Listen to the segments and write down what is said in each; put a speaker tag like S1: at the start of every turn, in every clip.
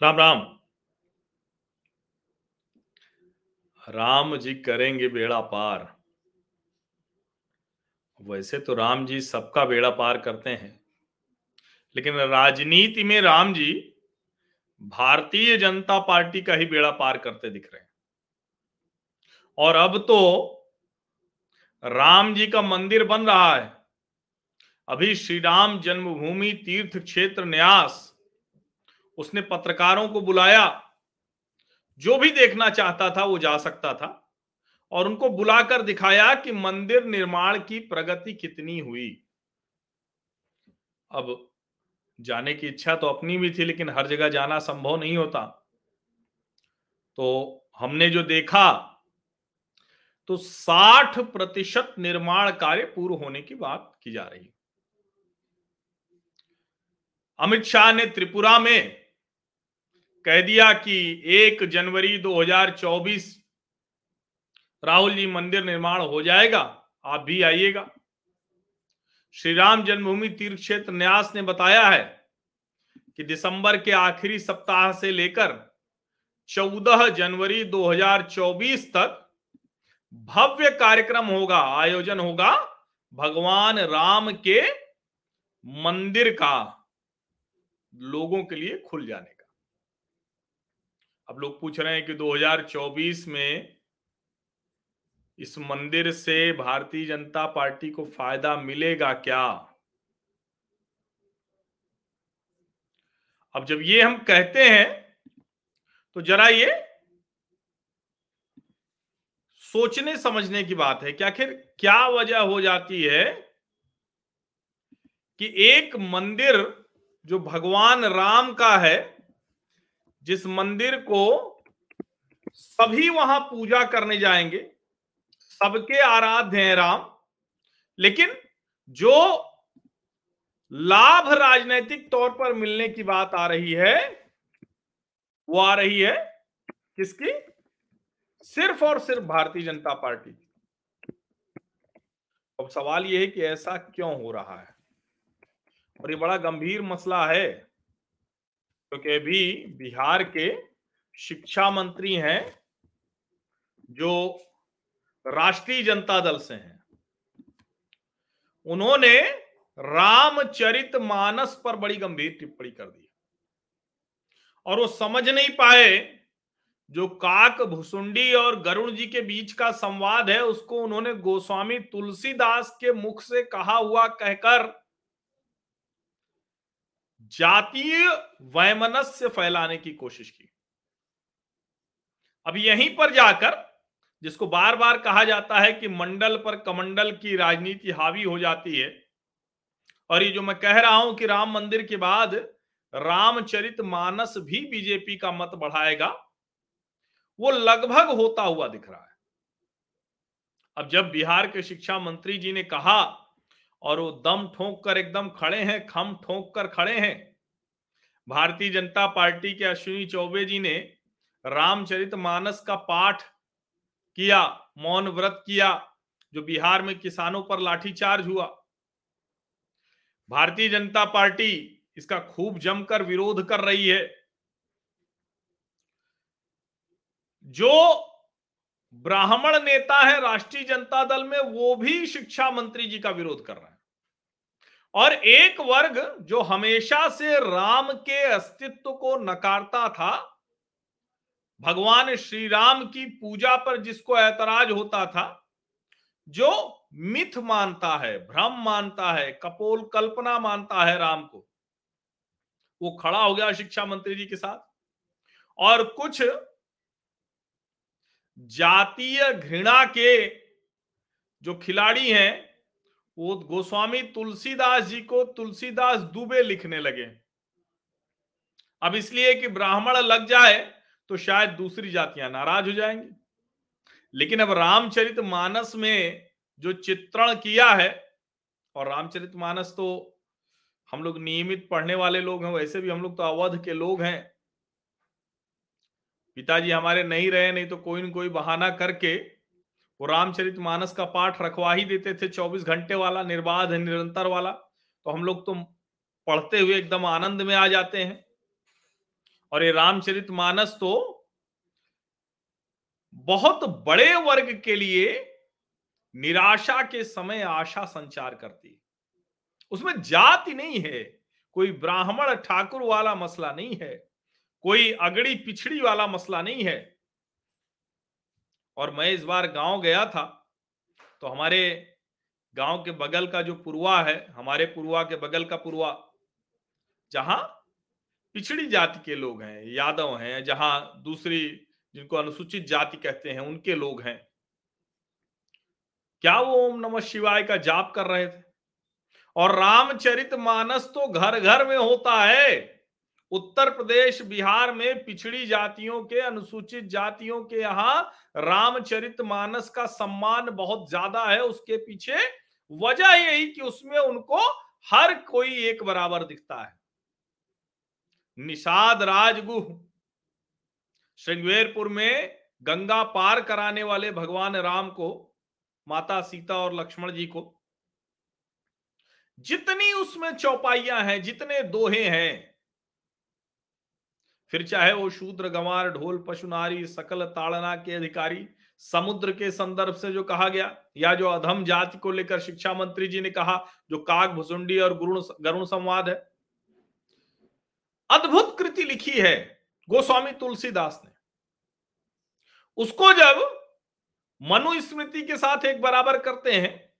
S1: राम राम। राम जी करेंगे बेड़ा पार। वैसे तो राम जी सबका बेड़ा पार करते हैं, लेकिन राजनीति में राम जी भारतीय जनता पार्टी का ही बेड़ा पार करते दिख रहे हैं। और अब तो राम जी का मंदिर बन रहा है। अभी श्री राम जन्मभूमि तीर्थ क्षेत्र न्यास, उसने पत्रकारों को बुलाया। जो भी देखना चाहता था वो जा सकता था और उनको बुलाकर दिखाया कि मंदिर निर्माण की प्रगति कितनी हुई। अब जाने की इच्छा तो अपनी भी थी, लेकिन हर जगह जाना संभव नहीं होता। तो हमने जो देखा तो 60 प्रतिशत निर्माण कार्य पूर्ण होने की बात की जा रही। अमित शाह ने त्रिपुरा में कह दिया कि एक जनवरी 2024 राहुल जी मंदिर निर्माण हो जाएगा, आप भी आइएगा। श्री राम जन्मभूमि तीर्थ क्षेत्र न्यास ने बताया है कि दिसंबर के आखिरी सप्ताह से लेकर 14 जनवरी 2024 तक भव्य कार्यक्रम होगा, आयोजन होगा भगवान राम के मंदिर का, लोगों के लिए खुल जाने का। अब लोग पूछ रहे हैं कि 2024 में इस मंदिर से भारतीय जनता पार्टी को फ़ायदा मिलेगा क्या? अब जब ये हम कहते हैं तो जरा ये सोचने समझने की बात है कि आखिर क्या वजह हो जाती है कि एक मंदिर जो भगवान राम का है, जिस मंदिर को सभी वहाँ पूजा करने जाएँगे सबके आराध्य हैं राम, लेकिन जो लाभ राजनीतिक तौर पर मिलने की बात आ रही है, वो आ रही है किसकी? सिर्फ़ और सिर्फ़ भारतीय जनता पार्टी अब सवाल यह है कि ऐसा क्यों हो रहा है? और ये बड़ा गंभीर मसला है, क्योंकि अभी बिहार के शिक्षा मंत्री हैं जो राष्ट्रीय जनता दल से हैं। उन्होंने रामचरित मानस पर बड़ी गंभीर टिप्पणी कर दी। और वो समझ नहीं पाए जो काक भुसुंडी और गरुण जी के बीच का संवाद है, उसको उन्होंने गोस्वामी तुलसीदास के मुख से कहा हुआ कहकर जातीय वैमनस्य फैलाने की कोशिश की। अब यहीं पर जाकर जिसको बार बार कहा जाता है कि मंडल पर कमंडल की राजनीति हावी हो जाती है। और ये जो मैं कह रहा हूँ कि राम मंदिर के बाद रामचरित मानस भी बीजेपी का मत बढ़ाएगा, वो लगभग होता हुआ दिख रहा है। अब जब बिहार के शिक्षा मंत्री जी ने कहा, और वो दम ठोक कर एकदम खड़े हैं, खम ठोक कर खड़े हैं, भारतीय जनता पार्टी के अश्विनी चौबे जी ने रामचरित मानस का पाठ किया, मौन व्रत किया, जो बिहार में किसानों पर लाठीचार्ज हुआ। भारतीय जनता पार्टी इसका खूब जमकर विरोध कर रही है। जो ब्राह्मण नेता है राष्ट्रीय जनता दल में, वो भी शिक्षा मंत्री जी का विरोध कर रहे हैं। और एक वर्ग जो हमेशा से राम के अस्तित्व को नकारता था भगवान श्री राम की पूजा पर जिसको ऐतराज होता था, जो मिथ मानता है, भ्रम मानता है, कपोल कल्पना मानता है राम को, वो खड़ा हो गया शिक्षा मंत्री जी के साथ। और कुछ जातीय घृणा के जो खिलाड़ी हैं, वो गोस्वामी तुलसीदास जी को तुलसीदास दुबे लिखने लगे अब इसलिए कि ब्राह्मण लग जाए तो शायद दूसरी जातियाँ नाराज़ हो जाएँगी। लेकिन अब रामचरित मानस में जो चित्रण किया है, और रामचरित मानस तो हम लोग नियमित पढ़ने वाले लोग हैं, वैसे भी हम लोग तो अवध के लोग हैं। पिताजी हमारे नहीं रहे, नहीं तो कोई न कोई बहाना करके वो रामचरित मानस का पाठ रखवा ही देते थे, चौबीस घंटे वाला, निर्बाध, निरंतर वाला। तो हम लोग तो पढ़ते हुए एकदम आनंद में आ जाते हैं। और ये रामचरित मानस तो बहुत बड़े वर्ग के लिए निराशा के समय आशा संचार करती उसमें जाति नहीं है, कोई ब्राह्मण ठाकुर वाला मसला नहीं है, कोई अगड़ी पिछड़ी वाला मसला नहीं है। और मैं इस बार गाँव गया था तो हमारे गाँव के बगल का जो पुरवा है, हमारे पुरवा के बगल का पुरवा, जहाँ पिछड़ी जाति के लोग हैं, यादव हैं, जहाँ दूसरी जिनको अनुसूचित जाति कहते हैं, उनके लोग हैं। क्या वो ओम नमः शिवाय का जाप कर रहे थे? और रामचरित मानस तो घर घर में होता है। उत्तर प्रदेश, बिहार में पिछड़ी जातियों के, अनुसूचित जातियों के यहाँ रामचरित मानस का सम्मान बहुत ज़्यादा है। उसके पीछे वजह यही कि उसमें उनको हर कोई एक बराबर दिखता है। निषाद राजगुह। श्रृंगवेरपुर में गंगा पार कराने वाले भगवान राम को, माता सीता और लक्ष्मण जी को, जितनी उसमें चौपाइयाँ हैं, जितने दोहे हैं, फिर चाहे वो शूद्र गंवार, ढोल पशुनारी सकल ताड़ना के अधिकारी, समुद्र के संदर्भ से जो कहा गया, या जो अधम जाति को लेकर शिक्षा मंत्री जी ने कहा, जो काग भुसुंडी और गुरुण गरुण संवाद है अद्भुत कृति लिखी है गोस्वामी तुलसीदास ने। उसको जब मनुस्मृति के साथ एक बराबर करते हैं,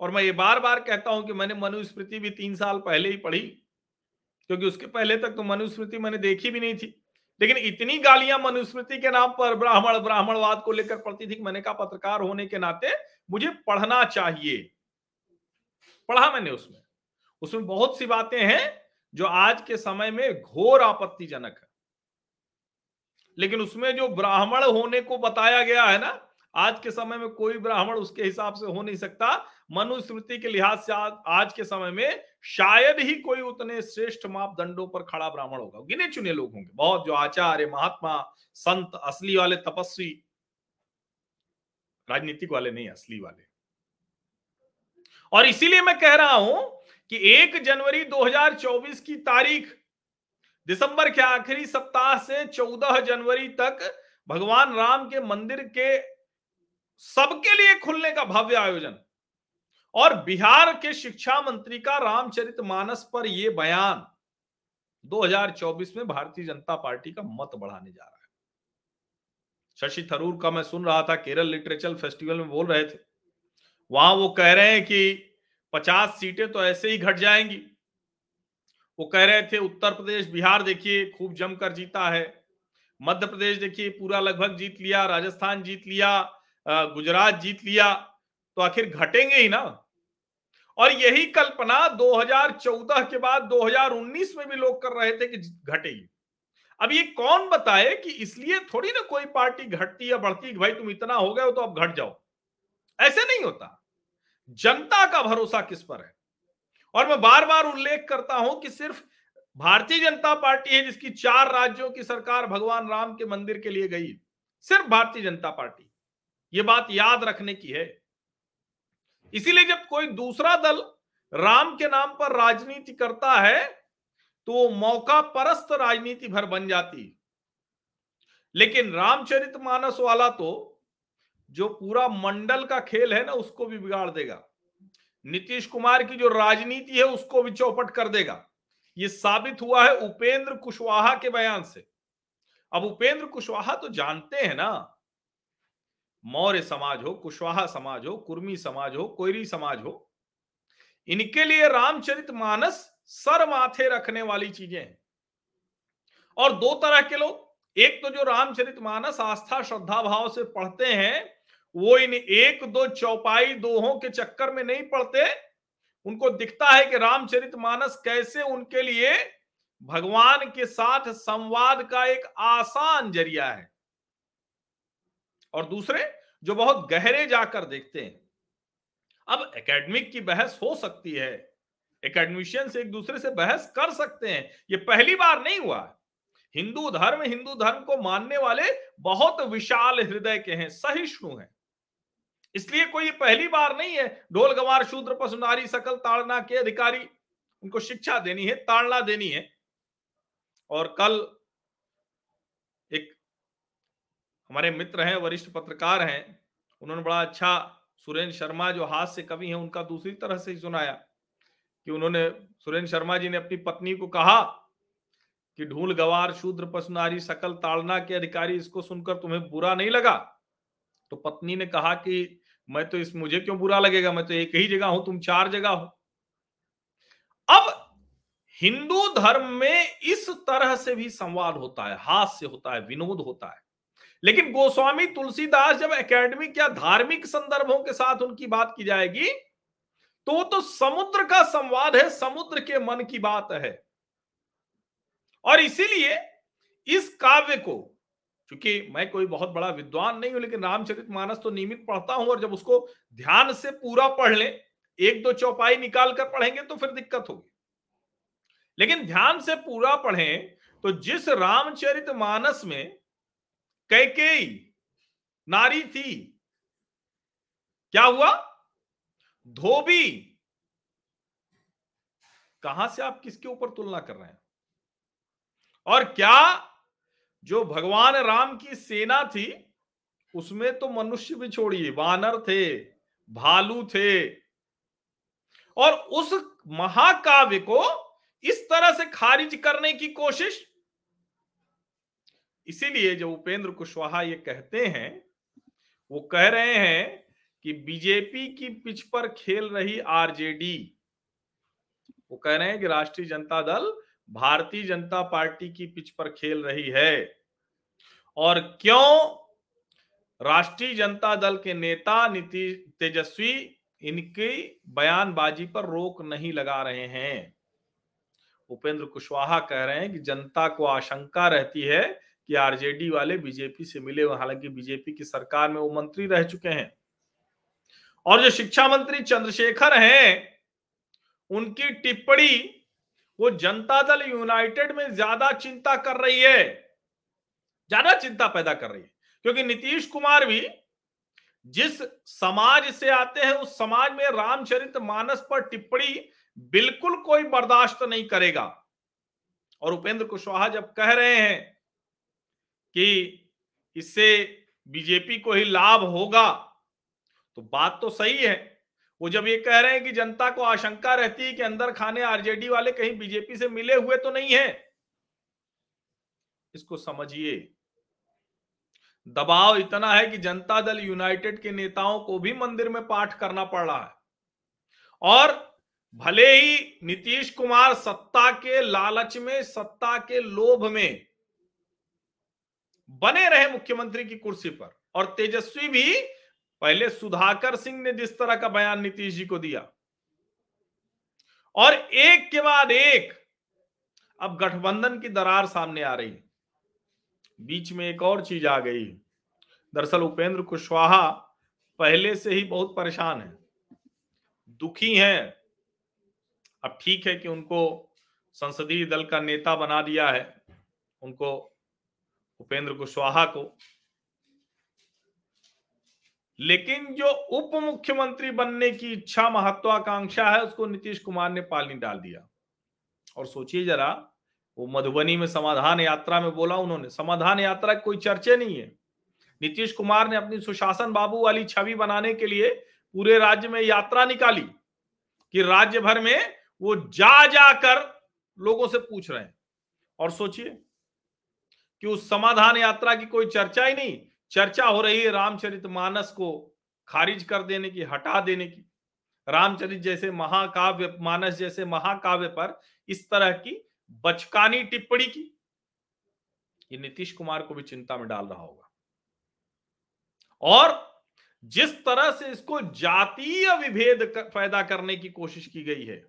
S1: और मैं ये बार बार कहता हूँ कि मैंने मनुस्मृति भी तीन साल पहले ही पढ़ी, क्योंकि उसके पहले तक तो मनुस्मृति मैंने देखी भी नहीं थी। लेकिन इतनी गालियाँ मनुस्मृति के नाम पर, ब्राह्मण, ब्राह्मणवाद को लेकर पड़ती थी मैंने कहा, पत्रकार होने के नाते मुझे पढ़ना चाहिए। पढ़ा मैंने उसमें। उसमें बहुत सी बातें हैं जो आज के समय में घोर आपत्तिजनक है। लेकिन उसमें जो ब्राह्मण होने को बताया गया है ना, आज के समय में कोई ब्राह्मण उसके हिसाब से हो नहीं सकता। मनुस्मृति के लिहाज से आज के समय में शायद ही कोई उतने श्रेष्ठ मापदंडों पर खड़ा ब्राह्मण होगा। गिने चुने लोग होंगे। बहुत जो आचार्य, महात्मा, संत, असली वाले, तपस्वी, राजनीतिक वाले नहीं, असली वाले। और इसीलिए मैं कह रहा हूँ कि एक जनवरी 2024 की तारीख, दिसंबर के आखिरी सप्ताह से 14 जनवरी तक भगवान राम के मंदिर के सबके लिए खुलने का भव्य आयोजन और बिहार के शिक्षा मंत्री का रामचरित मानस पर यह बयान 2024 में भारतीय जनता पार्टी का मत बढ़ाने जा रहा है। शशि थरूर का मैं सुन रहा था, केरल लिटरेचर फेस्टिवल में बोल रहे थे। वहाँ वो कह रहे हैं कि 50 सीटें तो ऐसे ही घट जाएँगी। वो कह रहे थे, उत्तर प्रदेश, बिहार देखिए, खूब जमकर जीता है। मध्य प्रदेश देखिए, पूरा लगभग जीत लिया, राजस्थान जीत लिया गुजरात जीत लिया तो आखिर घटेंगे ही ना? और यही कल्पना 2014 के बाद 2019 में भी लोग कर रहे थे कि घटेगी। अब ये कौन बताए कि इसलिए थोड़ी ना कोई पार्टी घटती या बढ़ती भाई तुम इतना हो गए हो तो अब घट जाओ? ऐसे नहीं होता। जनता का भरोसा किस पर है? और मैं बार बार उल्लेख करता हूँ कि सिर्फ़ भारतीय जनता पार्टी है जिसकी चार राज्यों की सरकार भगवान राम के मंदिर के लिए गई सिर्फ़ भारतीय जनता पार्टी। ये बात याद रखने की है। इसीलिए जब कोई दूसरा दल राम के नाम पर राजनीति करता है तो वो मौका परस्त राजनीति भर बन जाती लेकिन रामचरित मानस वाला तो जो पूरा मंडल का खेल है ना, उसको भी बिगाड़ देगा। नीतीश कुमार की जो राजनीति है, उसको भी चौपट कर देगा। ये साबित हुआ है उपेंद्र कुशवाहा के बयान से। अब उपेंद्र कुशवाहा तो जानते हैं ना। मौर्य समाज हो, कुशवाहा समाज हो, कुर्मी समाज हो, कोयरी समाज हो, इनके लिए रामचरित मानस सर माथे रखने वाली चीज़ें हैं। और दो तरह के लोग, एक तो जो रामचरित मानस आस्था, श्रद्धा भाव से पढ़ते हैं वो इन एक, दो चौपाई दोहों के चक्कर में नहीं पढ़ते उनको दिखता है कि रामचरित मानस कैसे उनके लिए भगवान के साथ संवाद का एक आसान ज़रिया है। और दूसरे, जो बहुत गहरे जाकर देखते हैं। अब एकेडमिक की बहस हो सकती है। एकेडमिशियंस एक दूसरे से बहस कर सकते हैं। ये पहली बार नहीं हुआ हिंदू धर्म हिंदू धर्म को मानने वाले बहुत विशाल हृदय के हैं, सहिष्णु हैं। इसलिए कोई पहली बार नहीं है। ढोल गवार शूद्र पशुनारी सकल ताड़ना के अधिकारी, उनको शिक्षा देनी है, ताड़ना देनी है। और कल एक हमारे मित्र हैं, वरिष्ठ पत्रकार हैं, उन्होंने बड़ा अच्छा सुरेंद्र शर्मा जो हास्य कवि हैं, उनका दूसरी तरह से ही सुनाया कि उन्होंने सुरेंद्र शर्मा जी ने अपनी पत्नी को कहा कि ढूल गवार शूद्र पशुनारी सकल ताड़ना के अधिकारी, इसको सुनकर तुम्हें बुरा नहीं लगा। तो पत्नी ने कहा कि मैं तो इस, मुझे क्यों बुरा लगेगा? मैं तो एक ही जगह हूँ, तुम चार जगह हो। अब हिंदू धर्म में इस तरह से भी संवाद होता है, हास्य होता है, विनोद होता है। लेकिन गोस्वामी तुलसीदास जब एकेडमिक या धार्मिक संदर्भों के साथ उनकी बात की जाएगी तो तो समुद्र का संवाद है, समुद्र के मन की बात है। और इसीलिए इस काव्य को क्योंकि मैं कोई बहुत बड़ा विद्वान नहीं हूँ, लेकिन रामचरित मानस तो नियमित पढ़ता हूँ और जब उसको ध्यान से पूरा पढ़ ले, एक दो चौपाई निकाल कर पढ़ेंगे तो फिर दिक्कत होगी। लेकिन ध्यान से पूरा पढ़ें तो जिस रामचरित मानस में कैकेयी नारी थी, क्या हुआ? धोबी। कहाँ से आप किसके ऊपर तुलना कर रहे हैं? और क्या जो भगवान राम की सेना थी, उसमें तो मनुष्य भी छोड़िए वानर थे, भालू थे। और उस महाकाव्य को इस तरह से खारिज करने की कोशिश, इसीलिए जो उपेंद्र कुशवाहा ये कहते हैं, वो कह रहे हैं कि बीजेपी की पिच पर खेल रही आरजेडी। वो कह रहे हैं कि राष्ट्रीय जनता दल भारतीय जनता पार्टी की पिच पर खेल रही है। और क्यों राष्ट्रीय जनता दल के नेता नीतीश तेजस्वी इनकी बयानबाजी पर रोक नहीं लगा रहे हैं? उपेंद्र कुशवाहा कह रहे हैं कि जनता को आशंका रहती है कि आरजेडी वाले बीजेपी से मिले हालाँकि बीजेपी की सरकार में वो मंत्री रह चुके हैं। और जो शिक्षा मंत्री चंद्रशेखर हैं, उनकी टिप्पणी वो जनता दल यूनाइटेड में ज़्यादा चिंता कर रही है। ज़्यादा चिंता पैदा कर रही है। क्योंकि नीतीश कुमार भी जिस समाज से आते हैं, उस समाज में रामचरित मानस पर टिप्पणी बिल्कुल कोई बर्दाश्त नहीं करेगा। और उपेंद्र कुशवाहा जब कह रहे हैं कि इससे बीजेपी को ही लाभ होगा तो बात तो सही है। वो जब ये कह रहे हैं कि जनता को आशंका रहती है कि अंदर खाने आरजेडी वाले कहीं बीजेपी से मिले हुए तो नहीं है। इसको समझिए। दबाव इतना है कि जनता दल यूनाइटेड के नेताओं को भी मंदिर में पाठ करना पड़ रहा है। और भले ही नीतीश कुमार सत्ता के लालच में, सत्ता के लोभ में बने रहे मुख्यमंत्री की कुर्सी पर, और तेजस्वी भी पहले सुधाकर सिंह ने जिस तरह का बयान नीतीश जी को दिया, और एक के बाद एक, अब गठबंधन की दरार सामने आ रही, बीच में एक और चीज़ आ गई। दरअसल उपेंद्र कुशवाहा पहले से ही बहुत परेशान है, दुखी हैं। अब ठीक है कि उनको संसदीय दल का नेता बना दिया है, उनको उपेंद्र कुशवाहा को लेकिन जो उप मुख्यमंत्री बनने की इच्छा महत्वाकांक्षा है, उसको नीतीश कुमार ने पालनी डाल दिया। और सोचिए जरा, वो मधुबनी में समाधान यात्रा में बोला उन्होंने। समाधान यात्रा कोई चर्चे नहीं है। नीतीश कुमार ने अपनी सुशासन बाबू वाली छवि बनाने के लिए पूरे राज्य में यात्रा निकाली कि राज्य भर में वो जा जाकर लोगों से पूछ रहे हैं। और सोचिए कि उस समाधान यात्रा की कोई चर्चा ही नहीं चर्चा हो रही है रामचरित मानस को खारिज कर देने की हटा देने की। रामचरित जैसे महाकाव्य मानस जैसे महाकाव्य पर इस तरह की बचकानी टिप्पणी की ये नीतीश कुमार को भी चिंता में डाल रहा होगा। और जिस तरह से इसको जातीय विभेद कर, पैदा करने की कोशिश की गई है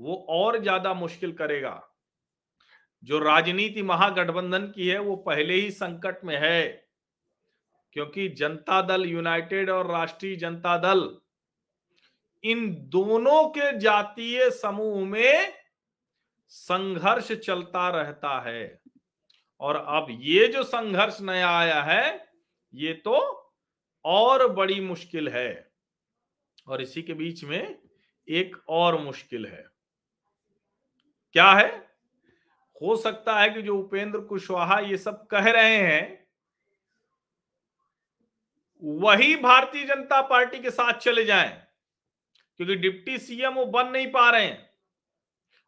S1: वो और ज़्यादा मुश्किल करेगा। जो राजनीति महागठबंधन की है वो पहले ही संकट में है। क्योंकि जनता दल, यूनाइटेड और राष्ट्रीय जनता दल, इन दोनों के जातीय समूह में संघर्ष चलता रहता है। और अब ये जो संघर्ष नया आया है, ये तो और बड़ी मुश्किल है। और इसी के बीच में एक और मुश्किल है। क्या है? हो सकता है कि जो उपेंद्र कुशवाहा ये सब कह रहे हैं वही भारतीय जनता पार्टी के साथ चले जाएँ, क्योंकि डिप्टी सीएम वो बन नहीं पा रहे हैं।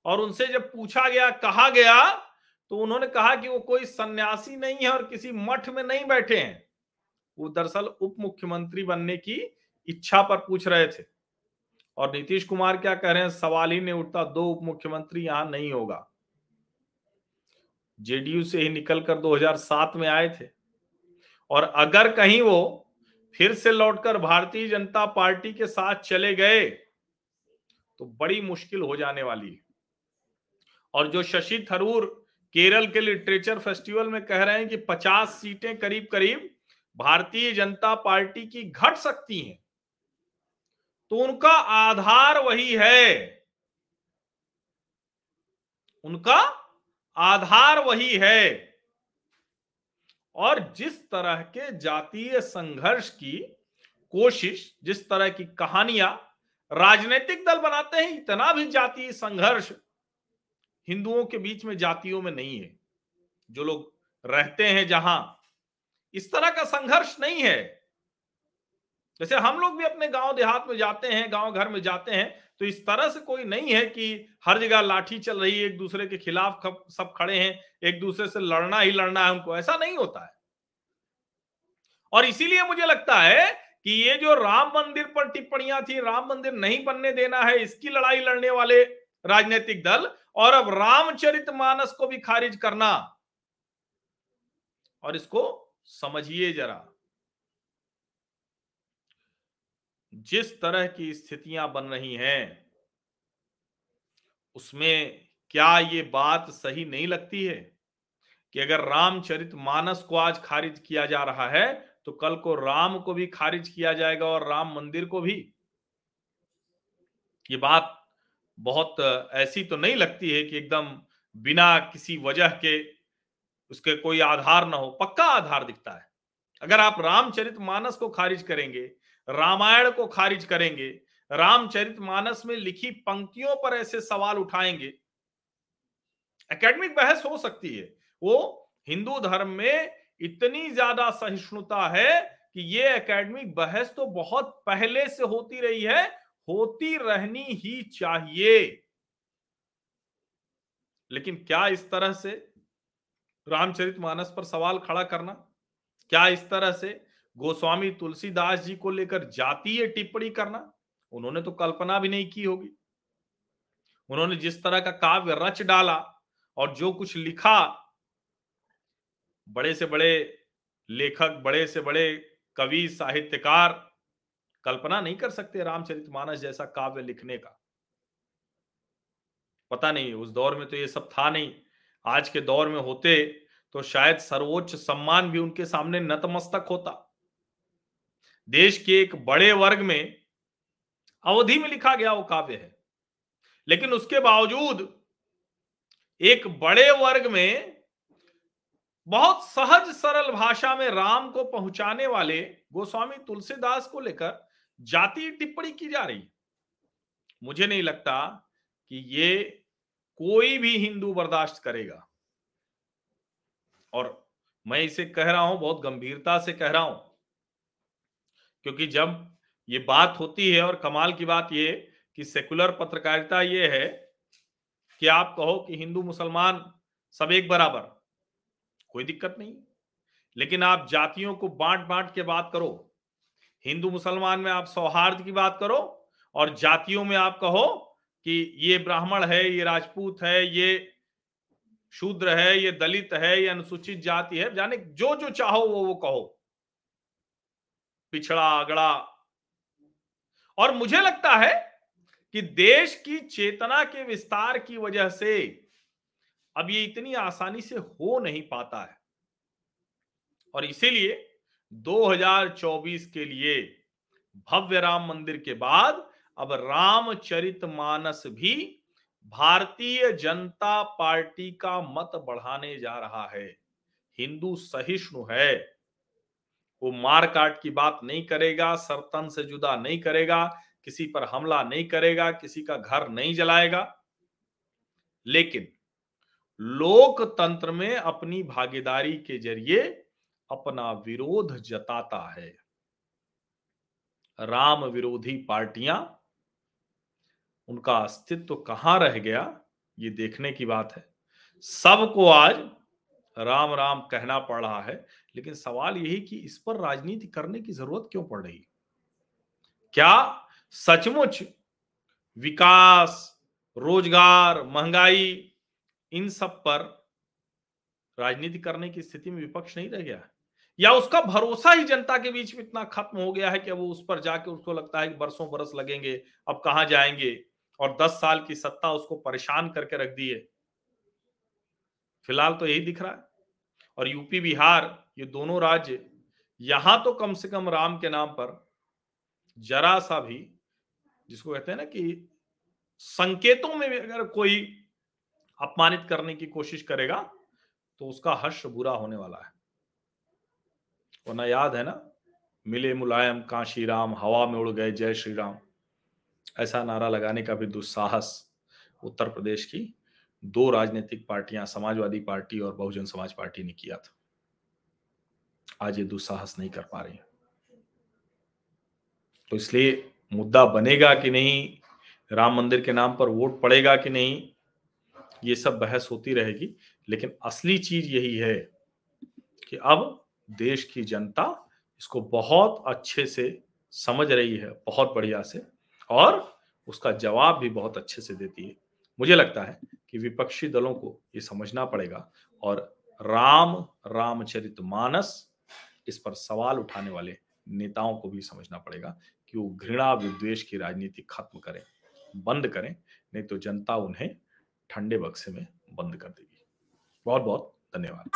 S1: और उनसे जब पूछा गया, कहा गया तो उन्होंने कहा कि वो कोई सन्यासी नहीं है और किसी मठ में नहीं बैठे हैं। वो दरअसल उप मुख्यमंत्री बनने की इच्छा पर पूछ रहे थे। और नीतीश कुमार क्या कह रहे हैं? सवाल ही नहीं उठता, दो उप मुख्यमंत्री यहाँ नहीं होगा। जेडीयू से ही निकलकर 2007 में आए थे। और अगर कहीं वो फिर से लौटकर भारतीय जनता पार्टी के साथ चले गए तो बड़ी मुश्किल हो जाने वाली है। और जो शशि थरूर केरल के लिटरेचर फेस्टिवल में कह रहे हैं कि 50 सीटें करीब करीब भारतीय जनता पार्टी की घट सकती हैं तो उनका आधार वही है। उनका आधार वही है। और जिस तरह के जातीय संघर्ष की कोशिश, जिस तरह की कहानियाँ राजनीतिक दल बनाते हैं, इतना भी जातीय संघर्ष हिंदुओं के बीच में जातियों में नहीं है। जो लोग रहते हैं जहाँ, इस तरह का संघर्ष नहीं है। जैसे हम लोग भी अपने गाँव देहात में जाते हैं, गाँव घर में जाते हैं तो इस तरह से कोई नहीं है कि हर जगह लाठी चल रही है, एक दूसरे के खिलाफ सब खड़े हैं, एक दूसरे से लड़ना ही लड़ना है उनको, ऐसा नहीं होता है। और इसीलिए मुझे लगता है कि ये जो राम मंदिर पर टिप्पणियाँ थी, राम मंदिर नहीं बनने देना है, इसकी लड़ाई लड़ने वाले राजनीतिक दल, और अब रामचरित मानस को भी खारिज करना। और इसको समझिए जरा। जिस तरह की स्थितियाँ बन रही हैं, उसमें क्या ये बात सही नहीं लगती है कि अगर रामचरित मानस को आज खारिज किया जा रहा है तो कल को राम को भी खारिज किया जाएगा और राम मंदिर को भी? ये बात बहुत ऐसी तो नहीं लगती है कि एकदम बिना किसी वजह के उसके कोई आधार ना हो। पक्का आधार दिखता है। अगर आप रामचरित मानस को खारिज करेंगे रामायण को खारिज करेंगे। रामचरित मानस में लिखी पंक्तियों पर ऐसे सवाल उठाएँगे। एकेडमिक बहस हो सकती है। वो हिंदू धर्म में इतनी ज़्यादा सहिष्णुता है कि ये एकेडमिक बहस तो बहुत पहले से होती रही है, होती रहनी ही चाहिए। लेकिन क्या इस तरह से रामचरित मानस पर सवाल खड़ा करना? क्या इस तरह से गोस्वामी तुलसीदास जी को लेकर जातीय टिप्पणी करना। उन्होंने तो कल्पना भी नहीं की होगी। उन्होंने जिस तरह का काव्य रच डाला और जो कुछ लिखा, बड़े से बड़े लेखक, बड़े से बड़े कवि, साहित्यकार, कल्पना नहीं कर सकते रामचरितमानस जैसा काव्य लिखने का। पता नहीं, उस दौर में तो ये सब था नहीं। आज के दौर में होते तो शायद सर्वोच्च सम्मान भी उनके सामने नतमस्तक होता। देश के एक बड़े वर्ग में अवधि में लिखा गया वो काव्य है। लेकिन उसके बावजूद एक बड़े वर्ग में बहुत सहज सरल भाषा में राम को पहुँचाने वाले गोस्वामी तुलसीदास को लेकर जातीय टिप्पणी की जा रही मुझे नहीं लगता कि ये कोई भी हिंदू बर्दाश्त करेगा। और मैं इसे कह रहा हूँ, बहुत गंभीरता से कह रहा हूँ क्योंकि जब ये बात होती है और कमाल की बात ये कि सेकुलर पत्रकारिता ये है कि आप कहो कि हिंदू मुसलमान सब एक बराबर, कोई दिक्कत नहीं। लेकिन आप जातियों को बांट बांट के बात करो, हिंदू मुसलमान में आप सौहार्द की बात करो और जातियों में आप कहो कि ये ब्राह्मण है, ये राजपूत है, ये शूद्र है, ये दलित है, ये अनुसूचित जाति है, जाने जो जो चाहो वो वो कहो। पिछड़ा अगड़ा और मुझे लगता है कि देश की चेतना के विस्तार की वजह से अब ये इतनी आसानी से हो नहीं पाता है। और इसीलिए 2024 के लिए भव्य राम मंदिर के बाद अब रामचरित मानस भी भारतीय जनता पार्टी का मत बढ़ाने जा रहा है। हिंदू सहिष्णु है। वो मार काट की बात नहीं करेगा सरतन से जुदा नहीं करेगा, किसी पर हमला नहीं करेगा, किसी का घर नहीं जलाएगा। लेकिन लोकतंत्र में अपनी भागीदारी के ज़रिए अपना विरोध जताता है। राम विरोधी पार्टियाँ, उनका अस्तित्व कहाँ रह गया, ये देखने की बात है। सबको आज राम राम कहना पड़ रहा है लेकिन सवाल यही कि इस पर राजनीति करने की ज़रूरत क्यों पड़ रही? क्या सचमुच विकास, रोज़गार, महँगाई, इन सब पर राजनीति करने की स्थिति में विपक्ष नहीं रह गया? या उसका भरोसा ही जनता के बीच में इतना खत्म हो गया है कि वो उस पर जाके उसको लगता है कि बरसों बरस लगेंगे, अब कहाँ जाएँगे? और दस साल की सत्ता उसको परेशान करके रख दी है। फ़िलहाल तो यही दिख रहा है। और यूपी, बिहार ये दोनों राज्य यहाँ तो कम से कम राम के नाम पर जरा सा भी, जिसको कहते हैं ना कि संकेतों में भी अगर कोई अपमानित करने की कोशिश करेगा तो उसका हर्ष बुरा होने वाला है। वरना याद है ना, मिले मुलायम, काशी राम, हवा में उड़ गए, जय श्री राम। ऐसा नारा लगाने का भी दुस्साहस उत्तर प्रदेश की दो राजनीतिक पार्टियाँ, समाजवादी पार्टी और बहुजन समाज पार्टी ने किया था। आज ये दुस्साहस नहीं कर पा रही। तो इसलिए मुद्दा बनेगा कि नहीं, राम मंदिर के नाम पर वोट पड़ेगा कि नहीं, ये सब बहस होती रहेगी। लेकिन असली चीज़ यही है कि अब देश की जनता इसको बहुत अच्छे से समझ रही है, बहुत बढ़िया से, और उसका जवाब भी बहुत अच्छे से देती है। मुझे लगता है कि विपक्षी दलों को ये समझना पड़ेगा और राम रामचरित मानस इस पर सवाल उठाने वाले नेताओं को भी समझना पड़ेगा कि वो घृणा विद्वेश की राजनीति खत्म करें, बंद करें, नहीं तो जनता उन्हें ठंडे बक्से में बंद कर देगी। बहुत बहुत धन्यवाद।